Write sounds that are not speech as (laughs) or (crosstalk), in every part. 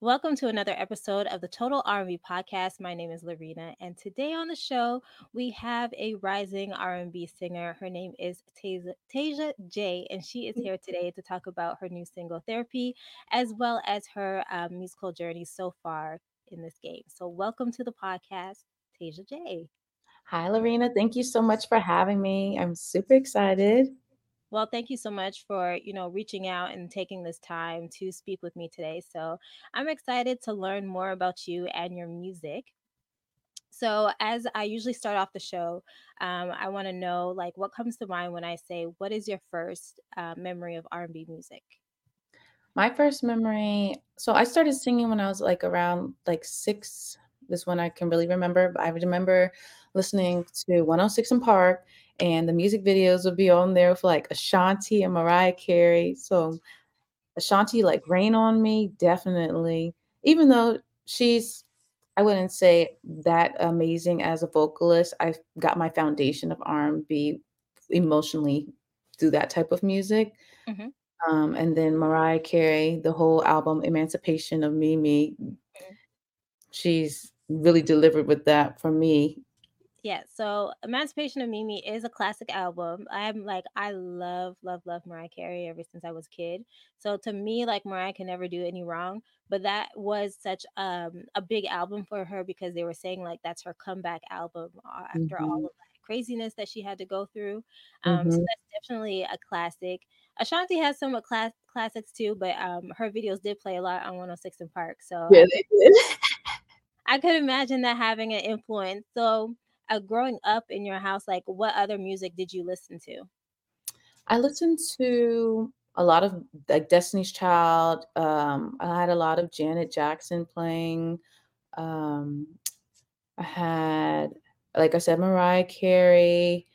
Welcome to another episode of the Total R&B podcast. My name is Loreena, and today on the show we have a rising R&B singer. Her name is Tasia, Tasia Jae, and she is here today to talk about her new single "Therapy," as well as her um, musical journey so far in this game. So, welcome to the podcast, Tasia Jae. Hi, Loreena. Thank you so much for having me. I'm super excited. Well, thank you so much for, you know, reaching out and taking this time to speak with me today. So, I'm excited to learn more about you and your music. So, as I usually start off the show, um, I want to know, like, what comes to mind when I say, "What is your first uh, memory of R&B music?" My first memory so I started singing when I was, like, around, like, 6 This one I can really remember, I remember listening to 106 & Park, and the music videos would be on there with, like, Ashanti and Mariah Carey. So, Ashanti, like, "Rain on Me," definitely. Even though she's I wouldn't say that amazing as a vocalist, I've got my foundation of R&B emotionally through that type of music. Mhm. Um, and then Mariah Carey, the whole album, Emancipation of Mimi, Mhm. she's really delivered with that for me. Yeah, so Emancipation of Mimi is a classic album. I'm like, I love, love, love Mariah Carey ever since I was a kid. So to me, like Mariah can never do any wrong. But that was such um, a big album for her because they were saying like that's her comeback album uh, after all of that craziness that she had to go through. Um, so Mhm. that's definitely a classic. Ashanti has some class classics too, but um, her videos did play a lot on 106 and Park. So Yeah, they did. (laughs) I could imagine that having an influence. So, uh, growing up in your house, like, what other music did you listen to? I listened to a lot of, like, Destiny's Child, um, I had a lot of Janet Jackson playing, um, I had, like I said, Mariah Carey,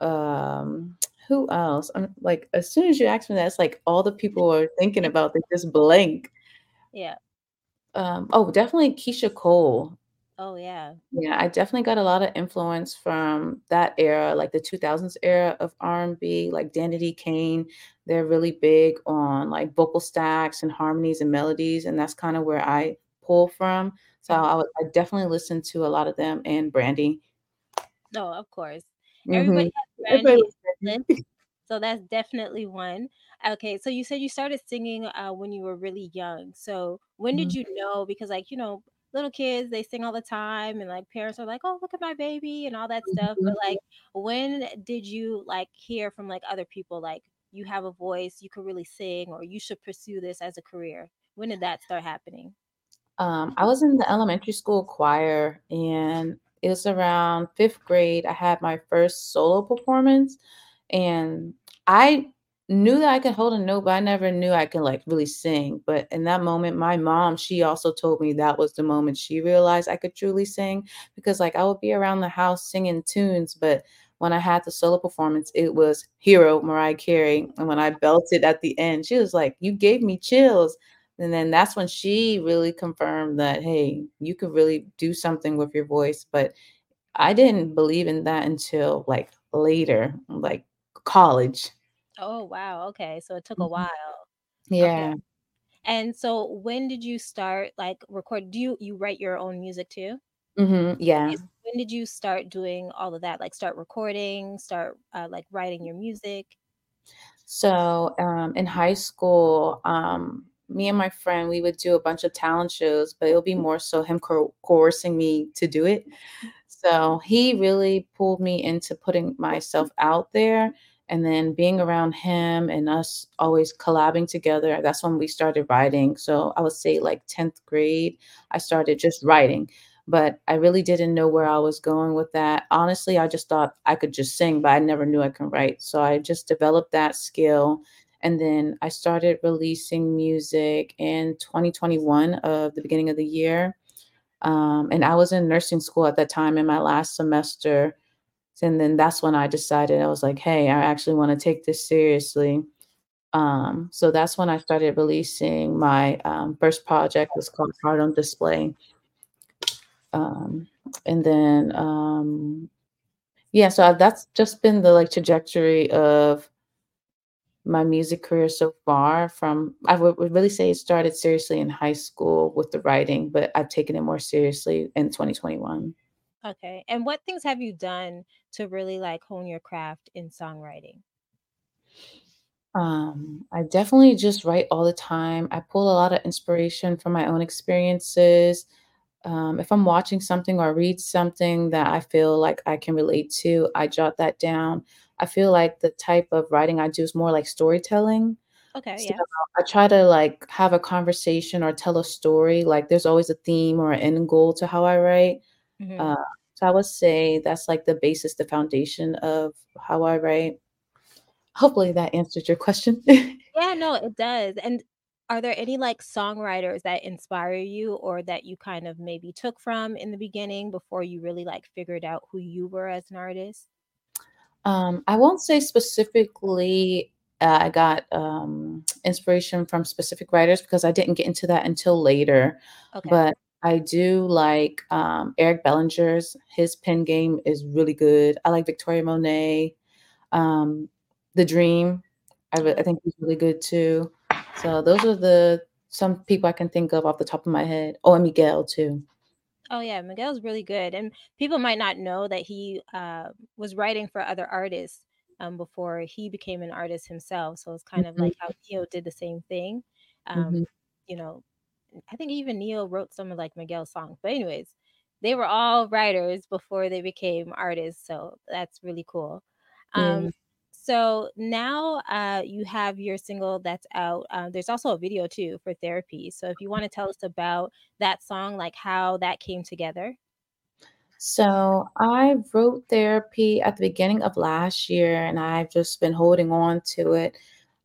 um, who else? I'm like, as soon as you ask me that, it's like all the people are thinking about, they just blank. Yeah. Um, oh, definitely Keyshia Cole. Oh, yeah. Yeah, I definitely got a lot of influence from that era, like the 2000s era of R&B, like Danity Kane. They're really big on like vocal stacks and harmonies and melodies, and that's kind of where I pull from. So Mhm. I would I definitely listen to a lot of them and Brandy. No, of course. Everybody Mhm. has Brandy loves in their list, Brandy. (laughs) so that's definitely one. Okay, so you said you started singing, uh, when you were really young. So when did Mhm. you know? Because, like, you know, little kids, they sing all the time, and, like, parents are like, "Oh, look at my baby," and all that stuff. But, Mhm. like, when did you, like, hear from, like, other people, like, "You have a voice, you could really sing, or you should pursue this as a career?" When did that start happening? Um, I was in the elementary school choir, and it was around 5th grade, I had my first solo performance, and I knew that I could hold a note, but I never knew I could, like, really sing, but in that moment, my mom, she also told me that was the moment she realized I could truly sing because, like, I would be around the house singing tunes, but when I had the solo performance, it was Hero, Mariah Carey, and when I belted at the end, she was like, "You gave me chills." And then that's when she really confirmed that, "Hey, you could really do something with your voice," but I didn't believe in that until, like, later, like, college. Oh, wow, okay, so it took a Mhm. while. Okay. Yeah. And so when did you start, like, record do you you write your own music too? Mm-hmm, yeah. when did you start doing all of that? Like, start recording, start, uh, like, writing your music? So, um, in high school, um, me and my friend, we would do a bunch of talent shows, but it'll be more so him coer coercing me to do it. So, he really pulled me into putting myself out there, and then being around him and us always collabing together, that's when we started writing. So, I would say, like, 10th grade, I started just writing, but I really didn't know where I was going with that. Honestly, I just thought I could just sing, but I never knew I could write. So, I just developed that skill, and then I started releasing music in 2021 of the beginning of the year. Um, and I was in nursing school at that time in my last semester, and then that's when I decided, I was like, "Hey, I actually wanna take this seriously." Um, so that's when I started releasing my, um, first project, was called Heart on Display. Um, and then, um yeah, so that's just been the, like, trajectory of my music career so far from I would really say it started seriously in high school with the writing, but I've taken it more seriously in 2021. Okay. And what things have you done to really like hone your craft in songwriting? Um, I definitely just write all the time. I pull a lot of inspiration from my own experiences. Um, if I'm watching something or read something that I feel like I can relate to, I jot that down. I feel like the type of writing I do is more like storytelling. Okay, So yeah. I try to like have a conversation or tell a story. Like there's always a theme or an end goal to how I write. hmm Uh, so I would say that's like the basis, the foundation of how I write. Hopefully that answered your question. (laughs) Yeah, no, it does. And are there any like songwriters that inspire you or that you kind of maybe took from in the beginning before you really like figured out who you were as an artist? Um, I won't say specifically uh, I got um, inspiration from specific writers because I didn't get into that until later. Okay. But I do like um, Eric Bellinger's. His pen game is really good. I like Victoria Monet. Um, The Dream. I, re- I think he's really good too. So those are the some people I can think of off the top of my head. Oh, and Miguel too. oh yeah, Miguel's really good. And people might not know that he uh, was writing for other artists um, before he became an artist himself. So it's kind of Mhm, like how Ne-Yo did the same thing. Um, mhm, you know, I think even Ne-Yo wrote some of like Miguel's songs. But anyways, they were all writers before they became artists, so that's really cool. Um, so now uh, you have your single that's out. Um, there's also a video too for therapy. So if you want to tell us about that song, like how that came together. So I wrote therapy at the beginning of last year, and I've just been holding on to it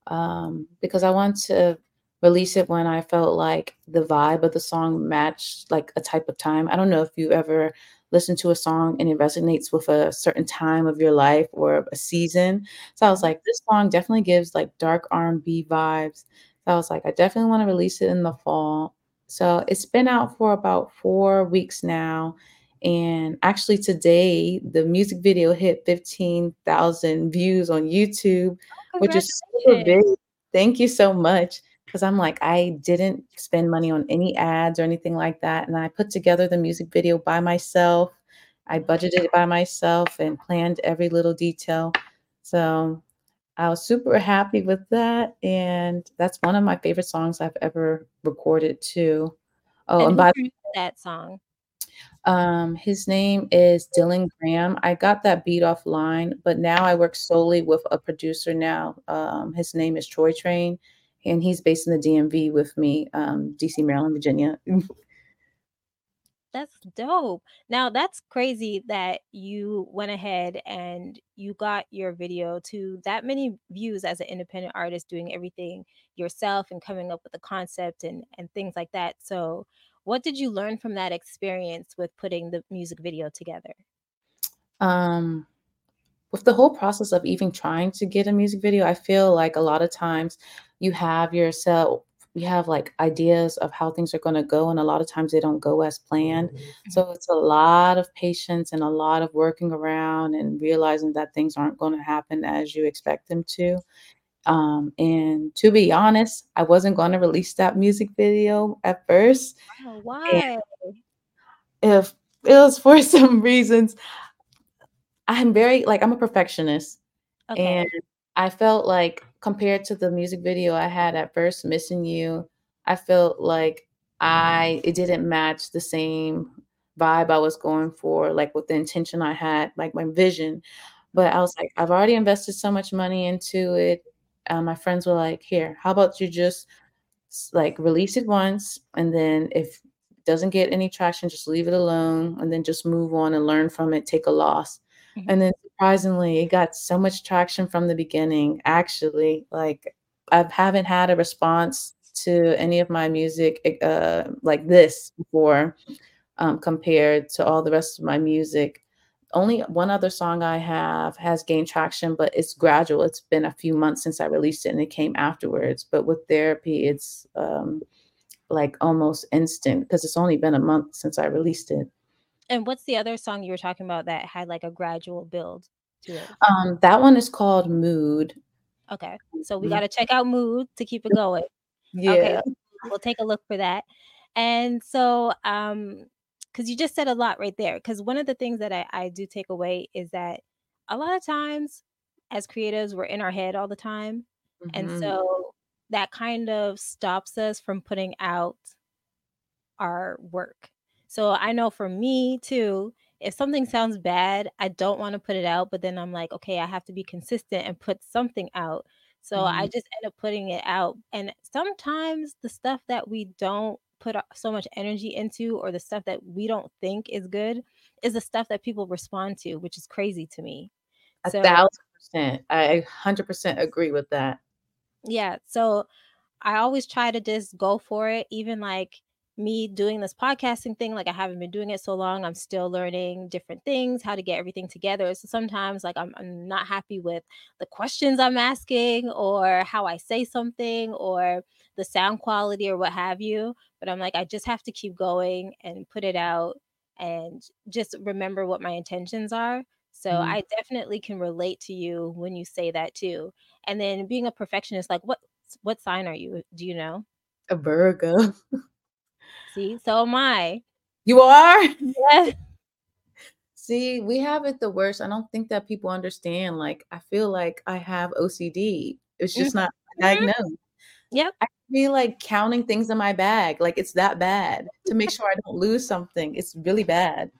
um, because I want to release it when I felt like the vibe of the song matched like a type of time. I don't know if you ever listen to a song and it resonates with a certain time of your life or a season. So I was like, this song definitely gives like dark R&B vibes. So I was like, I definitely want to release it in the fall. So it's been out for about four weeks now. And actually, today, the music video hit 15,000 views on YouTube, Oh, which is super big. Thank you so much. Because I'm like, I didn't spend money on any ads or anything like that. And I put together the music video by myself. I budgeted it by myself and planned every little detail. So I was super happy with that. And that's one of my favorite songs I've ever recorded too. Oh, And and by that song? um, his name is Dylan Graham. I got that beat offline, but now I work solely with a producer now. Um, his name is Troy Train, and he's based in the DMV with me, um, DC, Maryland, Virginia. (laughs) That's dope. Now that's crazy that you went ahead and you got your video to that many views as an independent artist doing everything yourself and coming up with the concept and and things like that. So, what did you learn from that experience with putting the music video together? Um, with the whole process of even trying to get a music video, I feel like a lot of times you have yourself you have like ideas of how things are going to go and a lot of times they don't go as planned. Mhm. So it's a lot of patience and a lot of working around and realizing that things aren't going to happen as you expect them to. Um, and to be honest, I wasn't going to release that music video at first. Oh, And why? if it was for (laughs) some reasons, I'm very like I'm a perfectionist. And I felt like compared to the music video I had at first, Missing You, I felt like I it didn't match the same vibe I was going for, like with the intention I had, like my vision. But. I was like, I've already invested so much money into it. Um, my friends were like, here, how about you just like release it once and then if it doesn't get any traction just leave it alone and then just move on and learn from it take a loss and Mhm. then surprisingly it got so much traction from the beginning actually like i haven't had a response to any of my music eh, uh, like this before um, compared to all the rest of my music. Only one other song I have has gained traction, but it's gradual. It's been a few months since I released it and it came afterwards. But with therapy, it's um, like almost instant because it's only been a month since I released it. And what's the other song you were talking about that had like a gradual build to it? Um, that one is called Mood. Okay. So we Mhm. got to check out mood to keep it going. Okay. Yeah. We'll take a look for that. And so, um, because you just said a lot right there. Because one of the things that I, I do take away is that a lot of times as creatives, we're in our head all the time. And Mhm. so that kind of stops us from putting out our work. So I know for me too, if something sounds bad, I don't want to put it out, but then I'm like, okay, I have to be consistent and put something out. So I Mhm. just end up putting it out. And sometimes the stuff that we don't put so much energy into or the stuff that we don't think is good is the stuff that people respond to, which is crazy to me. A So, thousand percent. I 100% agree with that. yeah. So I always try to just go for it, even like me doing this podcasting thing. Like I haven't been doing it so long. I'm still learning different things, how to get everything together. So sometimes like I'm, I'm not happy with the questions I'm asking or how I say something or the sound quality or what have you. But I'm like, I just have to keep going and put it out and just remember what my intentions are. So Mhm. I definitely can relate to you when you say that too. And then being a perfectionist, like what what sign are you? Do you know? A Virgo. (laughs) See, so am I. You are? (laughs) Yeah. See, we have it the worst. I don't think that people understand. Like, I feel like I have OCD. It's just not Mhm. diagnosed. Yep. I be like counting things in my bag. Like it's that bad to make sure I don't lose something. It's really bad.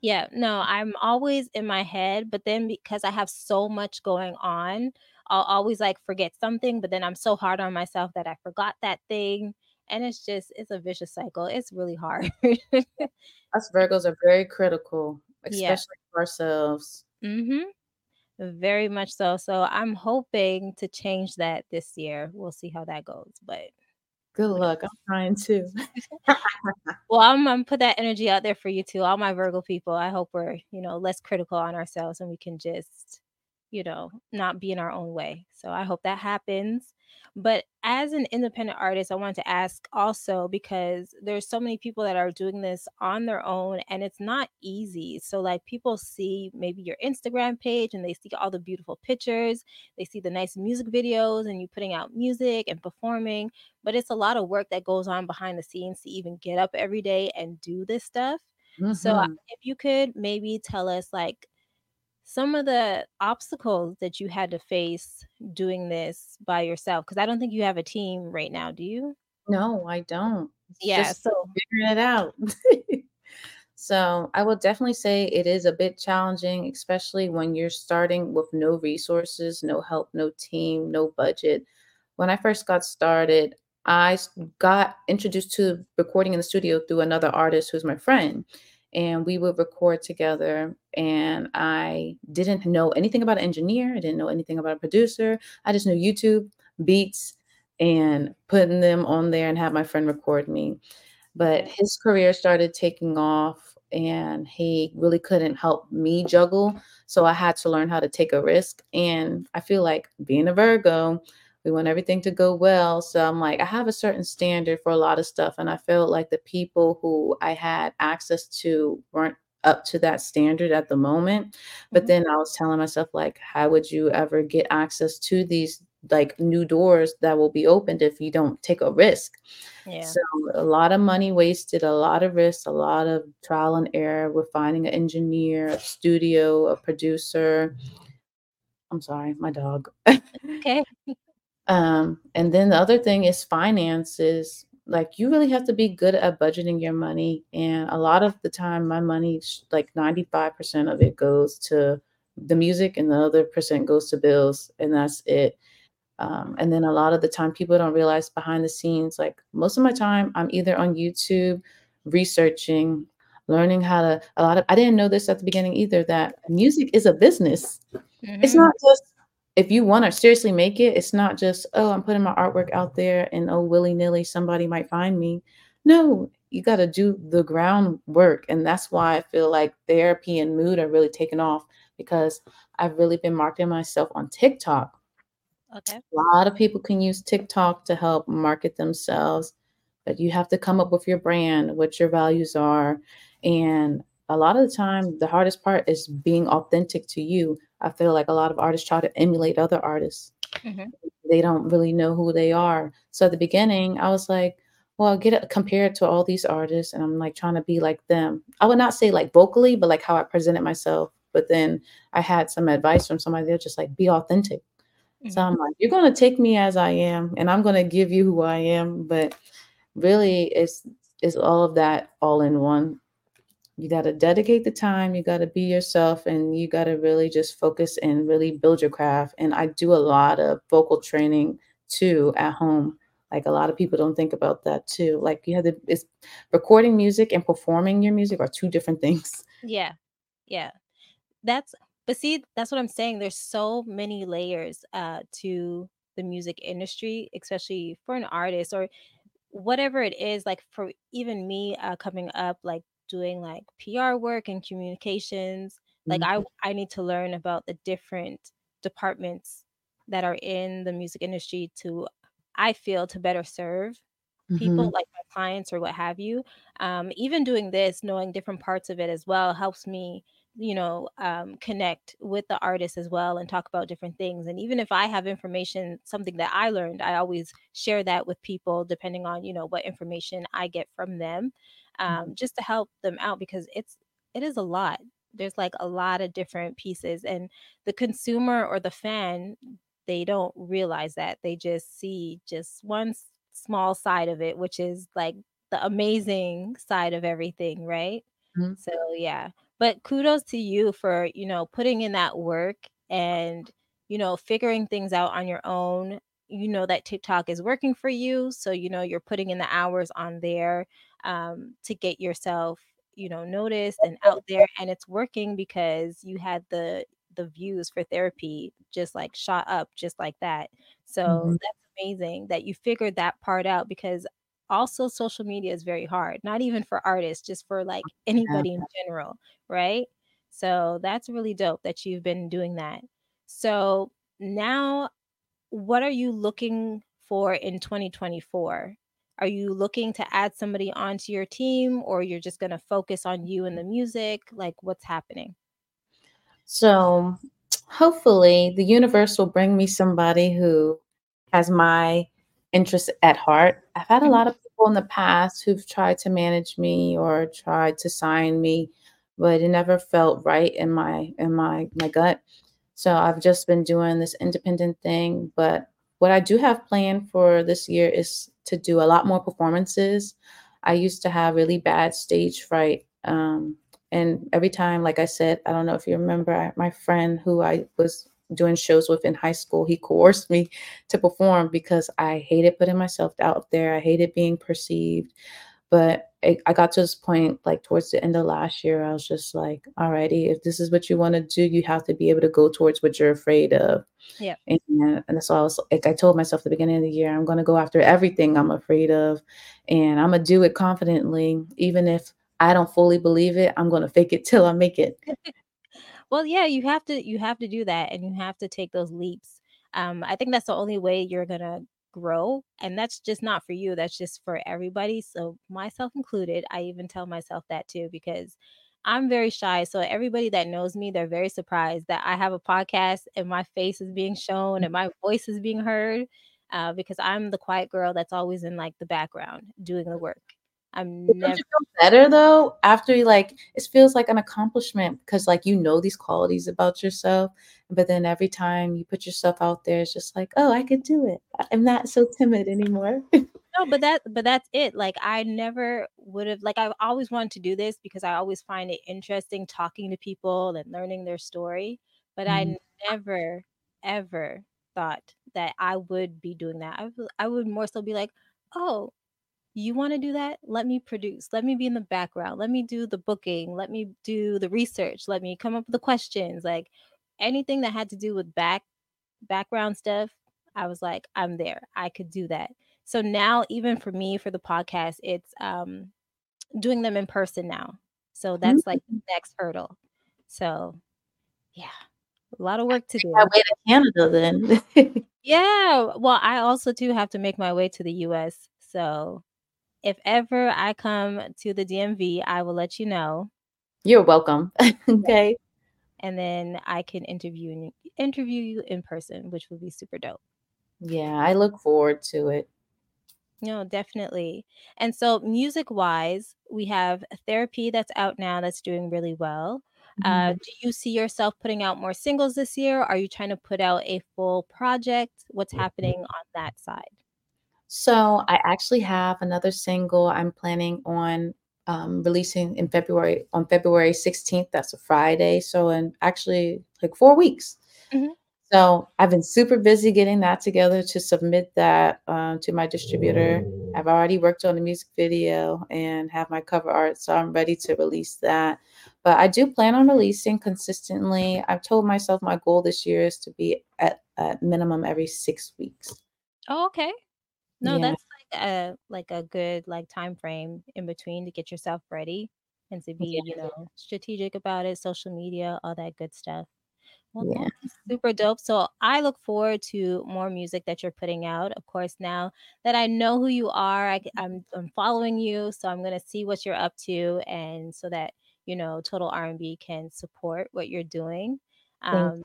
Yeah. No, I'm always in my head, but then because I have so much going on, I'll always like forget something, but then I'm so hard on myself that I forgot that thing. And it's just, it's a vicious cycle. It's really hard. Us (laughs) Virgos are very critical, yeah. especially for ourselves. Mm-hmm. Very much so. So I'm hoping to change that this year. We'll see how that goes. But Good luck. I'm (laughs) trying to. (laughs) Well, I'm gonna put that energy out there for you too, all my Virgo people. I hope we're, you know, less critical on ourselves and we can just, you know, not be in our own way. So I hope that happens. But as an independent artist, I wanted to ask also because there's so many people that are doing this on their own and it's not easy. So like people see maybe your Instagram page and they see all the beautiful pictures, they see the nice music videos and you putting out music and performing but it's a lot of work that goes on behind the scenes to even get up every day and do this stuff. So uh, Mhm. if you could maybe tell us like some of the obstacles that you had to face doing this by yourself because I don't think you have a team right now, do you? No, I don't. Yeah, just so figuring it out. (laughs) So I will definitely say it is a bit challenging, especially when you're starting with no resources, no help, no team, no budget. When I first got started, i got introduced to recording in the studio through another artist who's my friend. And we would record together. And I didn't know anything about an engineer. I didn't know anything about a producer. I just knew YouTube, beats, and putting them on there and have my friend record me but his career started taking off and he really couldn't help me juggle. So I had to learn how to take a risk. And I feel like being a Virgo, we want everything to go well. So I'm like, I have a certain standard for a lot of stuff. And I felt like the people who I had access to weren't up to that standard at the moment. But Mhm. then I was telling myself, like, how would you ever get access to these like new doors that will be opened if you don't take a risk? Yeah. So a lot of money wasted, a lot of risks, a lot of trial and error with finding an engineer, a studio, a producer. I'm sorry, my dog. Okay. Um, and then the other thing is finances. Like you really have to be good at budgeting your money. And a lot of the time, my money, like 95% of it goes to the music and the other percent goes to bills. And that's it. Um, and then a lot of the time, people don't realize behind the scenes, like most of my time, I'm either on YouTube researching, learning how to, a lot of, I didn't know this at the beginning either, that music is a business. It's Mhm. not just, if you want to seriously make it, it's not just, oh, I'm putting my artwork out there and oh, willy nilly, somebody might find me. No, you got to do the groundwork. And that's why I feel like therapy and mood are really taking off because I've really been marketing myself on TikTok Okay. a lot of people can use TikTok to help market themselves, but you have to come up with your brand, what your values are. And a lot of the time, the hardest part is being authentic to you. I feel like a lot of artists try to emulate other artists. Mhm. They don't really know who they are. So at the beginning, I was like, well, get it compared to all these artists, and I'm like trying to be like them. I would not say like vocally, but like how I presented myself. But then I had some advice from somebody. They're just like, be authentic. So Mhm. I'm like, you're gonna take me as I am, and I'm gonna give you who I am. But really, it's it's all of that all in one. You got to dedicate the time, you got to be yourself, and you got to really just focus and really build your craft. And I do a lot of vocal training too at home. Like a lot of people don't think about that too. Like you have to, it's recording music and performing your music are two different (laughs) things. Yeah. Yeah. That's but see, that's what I'm saying. There's so many layers uh to the music industry, especially for an artist or whatever it is, like for even me uh coming up, like doing like PR work and communications, like I Mhm, I need to learn about the different departments that are in the music industry to I feel to better serve people mhm, like my clients or what have you. Um, even doing this knowing different parts of it as well helps me you know um, connect with the artist as well and talk about different things. And even if i have information something that i learned i always share that with people depending on you know what information i get from them um, just to help them out because it's it is a lot. There's like a lot of different pieces and the consumer or the fan they don't realize that. They just see just one small side of it which is like the amazing side of everything right? Mhm, so yeah. But kudos to you for you know putting in that work and you know figuring things out on your own. You know that tiktok is working for you so you know you're putting in the hours on there um, to get yourself you know noticed and out there and it's working because you had the the views for therapy just like shot up just like that so mhm. that's amazing that you figured that part out because also social media is very hard not even for artists just for like (laughs) Yeah. anybody in general right so that's really dope that you've been doing that so now what are you looking for in 2024 are you looking to add somebody onto your team or you're just going to focus on you and the music like what's happening So hopefully the universe will bring me somebody who has my interests at heart. I've had a Mhm. lot of people in the past who've tried to manage me or tried to sign me, but it never felt right in my in my my gut. So I've just been doing this independent thing, but what I do have planned for this year is to do a lot more performances. I used to have really bad stage fright um, and every time, like I said, I don't know if you remember, I, my friend who I was doing shows with in high school, he (laughs) coerced me to perform because I hated putting myself out there. I hated being perceived. But I, I got to this point, like towards the end of last year, I was just like, alrighty, if this is what you want to do, you have to be able to go towards what you're afraid of. yeah And, and so I was like, I told myself at the beginning of the year, I'm going to go after everything I'm afraid of, and I'm gonna do it confidently, even if I don't fully believe it. I'm gonna fake it till I make it. (laughs) Well, yeah, you have to you have to do that and you have to take those leaps. Um, I think that's the only way you're gonna grow. And that's just not for you, that's just for everybody. So myself included, I even tell myself that too because I'm very shy. So everybody that knows me, they're very surprised that I have a podcast and my face is being shown and my voice is being heard. Uh, because I'm the quiet girl that's always in like the background doing the work. I'm never you feel better though after you like it feels like an accomplishment because like you know these qualities about yourself, but then every time you put yourself out there, it's just like, oh, I could do it. I'm not so timid anymore. (laughs) No, but that but that's it. Like I never would have like I've always wanted to do this because I always find it interesting talking to people and learning their story, but Mhm, I never ever thought that I would be doing that. I I would more so be like, "Oh, you want to do that? Let me produce. Let me be in the background. Let me do the booking. Let me do the research. Let me come up with the questions." Like anything that had to do with back background stuff, I was like, I'm there. I could do that. So now even for me for the podcast, it's um doing them in person now. So mhm. that's like the next hurdle. So yeah, a lot of work to Make my do. way to Canada then. (laughs) Yeah. Well, I also do have to make my way to the US. So if ever I come to the DMV, I will let you know. You're welcome. (laughs) Okay. And then I can interview interview you in person, which would be super dope. Yeah, I look forward to it. No, definitely. And so, music wise, we have therapy that's out now that's doing really well. Uh, Mhm. do you see yourself putting out more singles this year? Are you trying to put out a full project? What's happening on that side? So I actually have another single I'm planning on um, releasing in February on February 16th. That's a Friday. So in actually like four weeks. Mhm. So I've been super busy getting that together to submit that um, to my distributor. I've already worked on the music video and have my cover art, so I'm ready to release that. But I do plan on releasing consistently. I've told myself my goal this year is to be at, at minimum every six weeks. Oh, okay. No, Yeah, that's like a like a good like time frame in between to get yourself ready and to be, you yeah, know, strategic about it, social media, all that good stuff. Well, yeah. that is super dope. So I look forward to more music that you're putting out. Of course, now that I know who you are, I, am I'm I'm following you, so I'm gonna see what you're up to, and so that you know Total R&B can support what you're doing. Thank Um,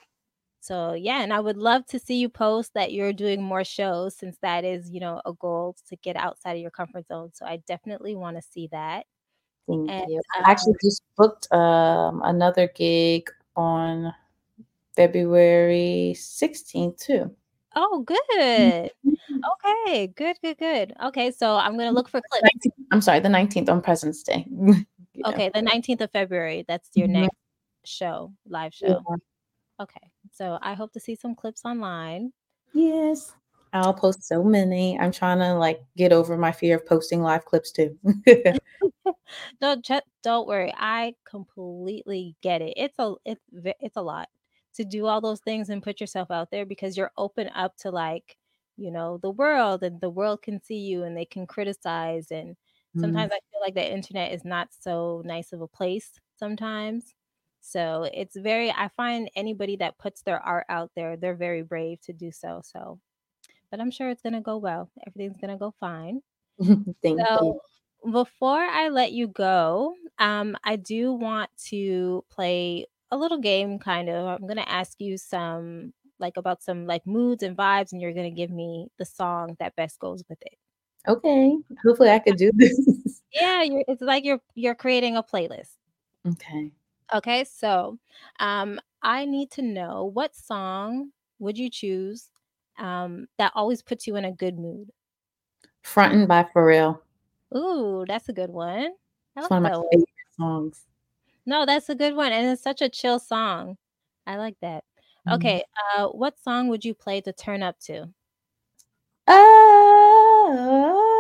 so yeah, and I would love to see you post that you're doing more shows since that is you know a goal to get outside of your comfort zone. So I definitely want to see that. thank And you. I um, actually just booked um, another gig on February 16th too. oh, Mhm. good. Okay, good, good, good. Okay, so I'm gonna look for clips. 19th I'm sorry, the 19th on President's Day. (laughs) Okay, the 19th of February, that's your Mhm. next show, live show. Yeah. Okay, so I hope to see some clips online. Yes. I'll post so many. I'm trying to, like, get over my fear of posting live clips too. (laughs) (laughs) Don't ju don't worry, I completely get it. It's a it's it's a lot to do all those things and put yourself out there because you're open up to, like, you know, the world, and the world can see you, and they can criticize, and Mm, sometimes I feel like the internet is not so nice of a place sometimes. So, it's very I find anybody that puts their art out there, they're very brave to do so, so but I'm sure it's gonna go well. Everything's gonna go fine. (laughs) thank you. Before I let you go, um, I do want to play a little game kind of. I'm gonna ask you some like about some like moods and vibes, and you're gonna give me the song that best goes with it. Okay. Hopefully I could do (laughs) this. Yeah, you're, it's like you're you're creating a playlist. Okay. Okay, so um, I need to know what song would you choose um, that always puts you in a good mood. "Frontin' by Pharrell." Ooh, that's a good one. Like one of my that one. favorite songs. No, that's a good one, and it's such a chill song. I like that. Mhm. Okay, uh, what song would you play to turn up to? Oh,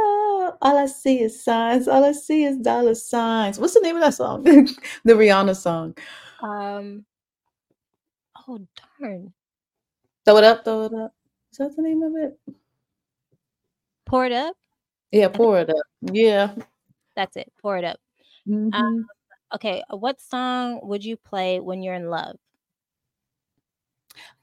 all I see is signs, all I see is dollar signs. What's the name of that song? (laughs) The Rihanna song. Um, oh darn. "Throw It Up, Throw It Up." Is that the name of it? Pour It Up? Yeah, "Pour It Up." Yeah. that's it. Pour It Up. Um, Mhm. okay, uh, what song would you play when you're in love?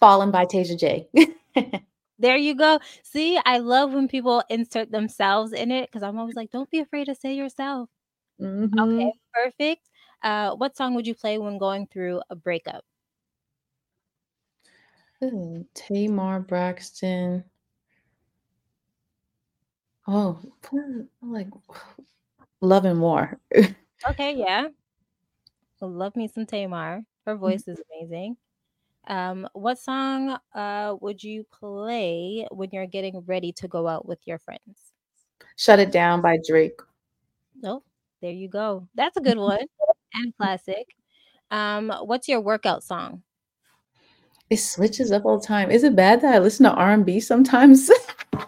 "Fallen" by Tasia Jae. (laughs) There you go. See, I love when people insert themselves in it because I'm always like, "Don't be afraid to say yourself." Okay, Mhm. perfect. Uh, what song would you play when going through a breakup? Ooh, Tamar Braxton. Oh, like (sighs) Love and War. (laughs) Okay, yeah. Love me some Tamar. Her voice is amazing. Um, what song uh would you play when you're getting ready to go out with your friends? Shut It Down by Drake. Oh, there you go. That's a good one (laughs) and classic. Um, what's your workout song? It switches up all the time. Is it bad that I listen to R&B sometimes?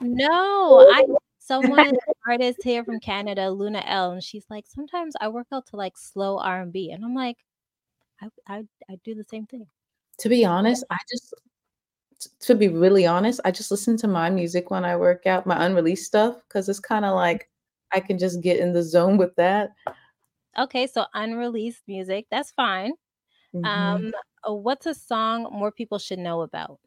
No, (laughs) I someone artist here from Canada, Luna L, and she's like, sometimes I work out to like slow R&B, and I'm like, I I I do the same thing. To be honest, I just to be really honest, I just listen to my music when I work out, my unreleased stuff, because it's kinda like I can just get in the zone with that. Okay, so unreleased music, that's fine. Mhm. Um, uh, what's a song more people should know about?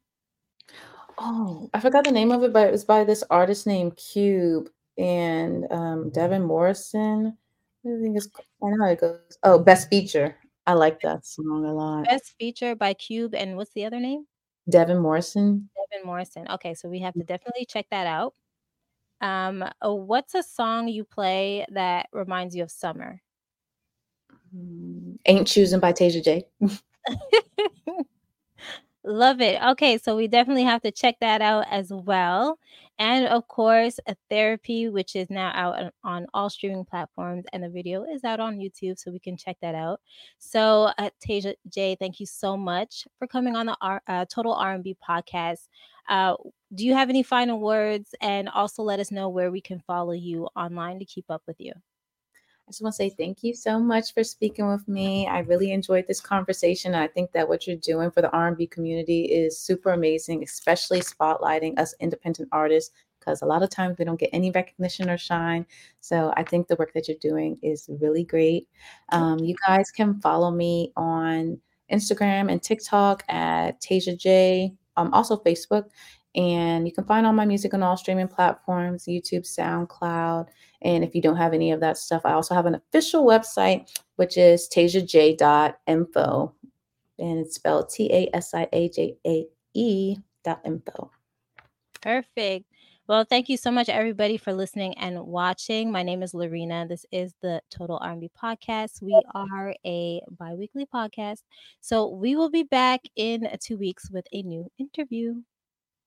Oh, I forgot the name of it, but it was by this artist named Cube and, um, Devin Morrison. I think it's I know how it goes. Oh, Best Feature. I like that song a lot. Best feature by Cube and what's the other name? Devin Morrison. Devin Morrison. Okay, so we have to definitely check that out. Um, uh, what's a song you play that reminds you of summer? Mm, Ain't Choosing by Tasia Jae. (laughs) (laughs) Love it. Okay, so we definitely have to check that out as well. And of course, a therapy, which is now out on, all streaming platforms, and the video is out on YouTube, so we can check that out. So, uh, Tasia Jae, thank you so much for coming on the R, uh, Total R&B podcast. Uh, do you have any final words? And also let us know where we can follow you online to keep up with you. I just want to say thank you so much for speaking with me. I really enjoyed this conversation. I think that what you're doing for the R&B community is super amazing, especially spotlighting us independent artists because a lot of times we don't get any recognition or shine. So I think the work that you're doing is really great. Um, you guys can follow me on Instagram and TikTok at Tasia Jae. Um, also Facebook. And you can find all my music on all streaming platforms YouTube, SoundCloud. And if you don't have any of that stuff, I also have an official website, which is tasiajae.info. And it's spelled T A S I A J A E dot info. Perfect. Well, thank you so much, everybody, for listening and watching. My name is Loreena. This is the Total R&B Podcast. We are a bi-weekly podcast. So we will be back in two weeks with a new interview.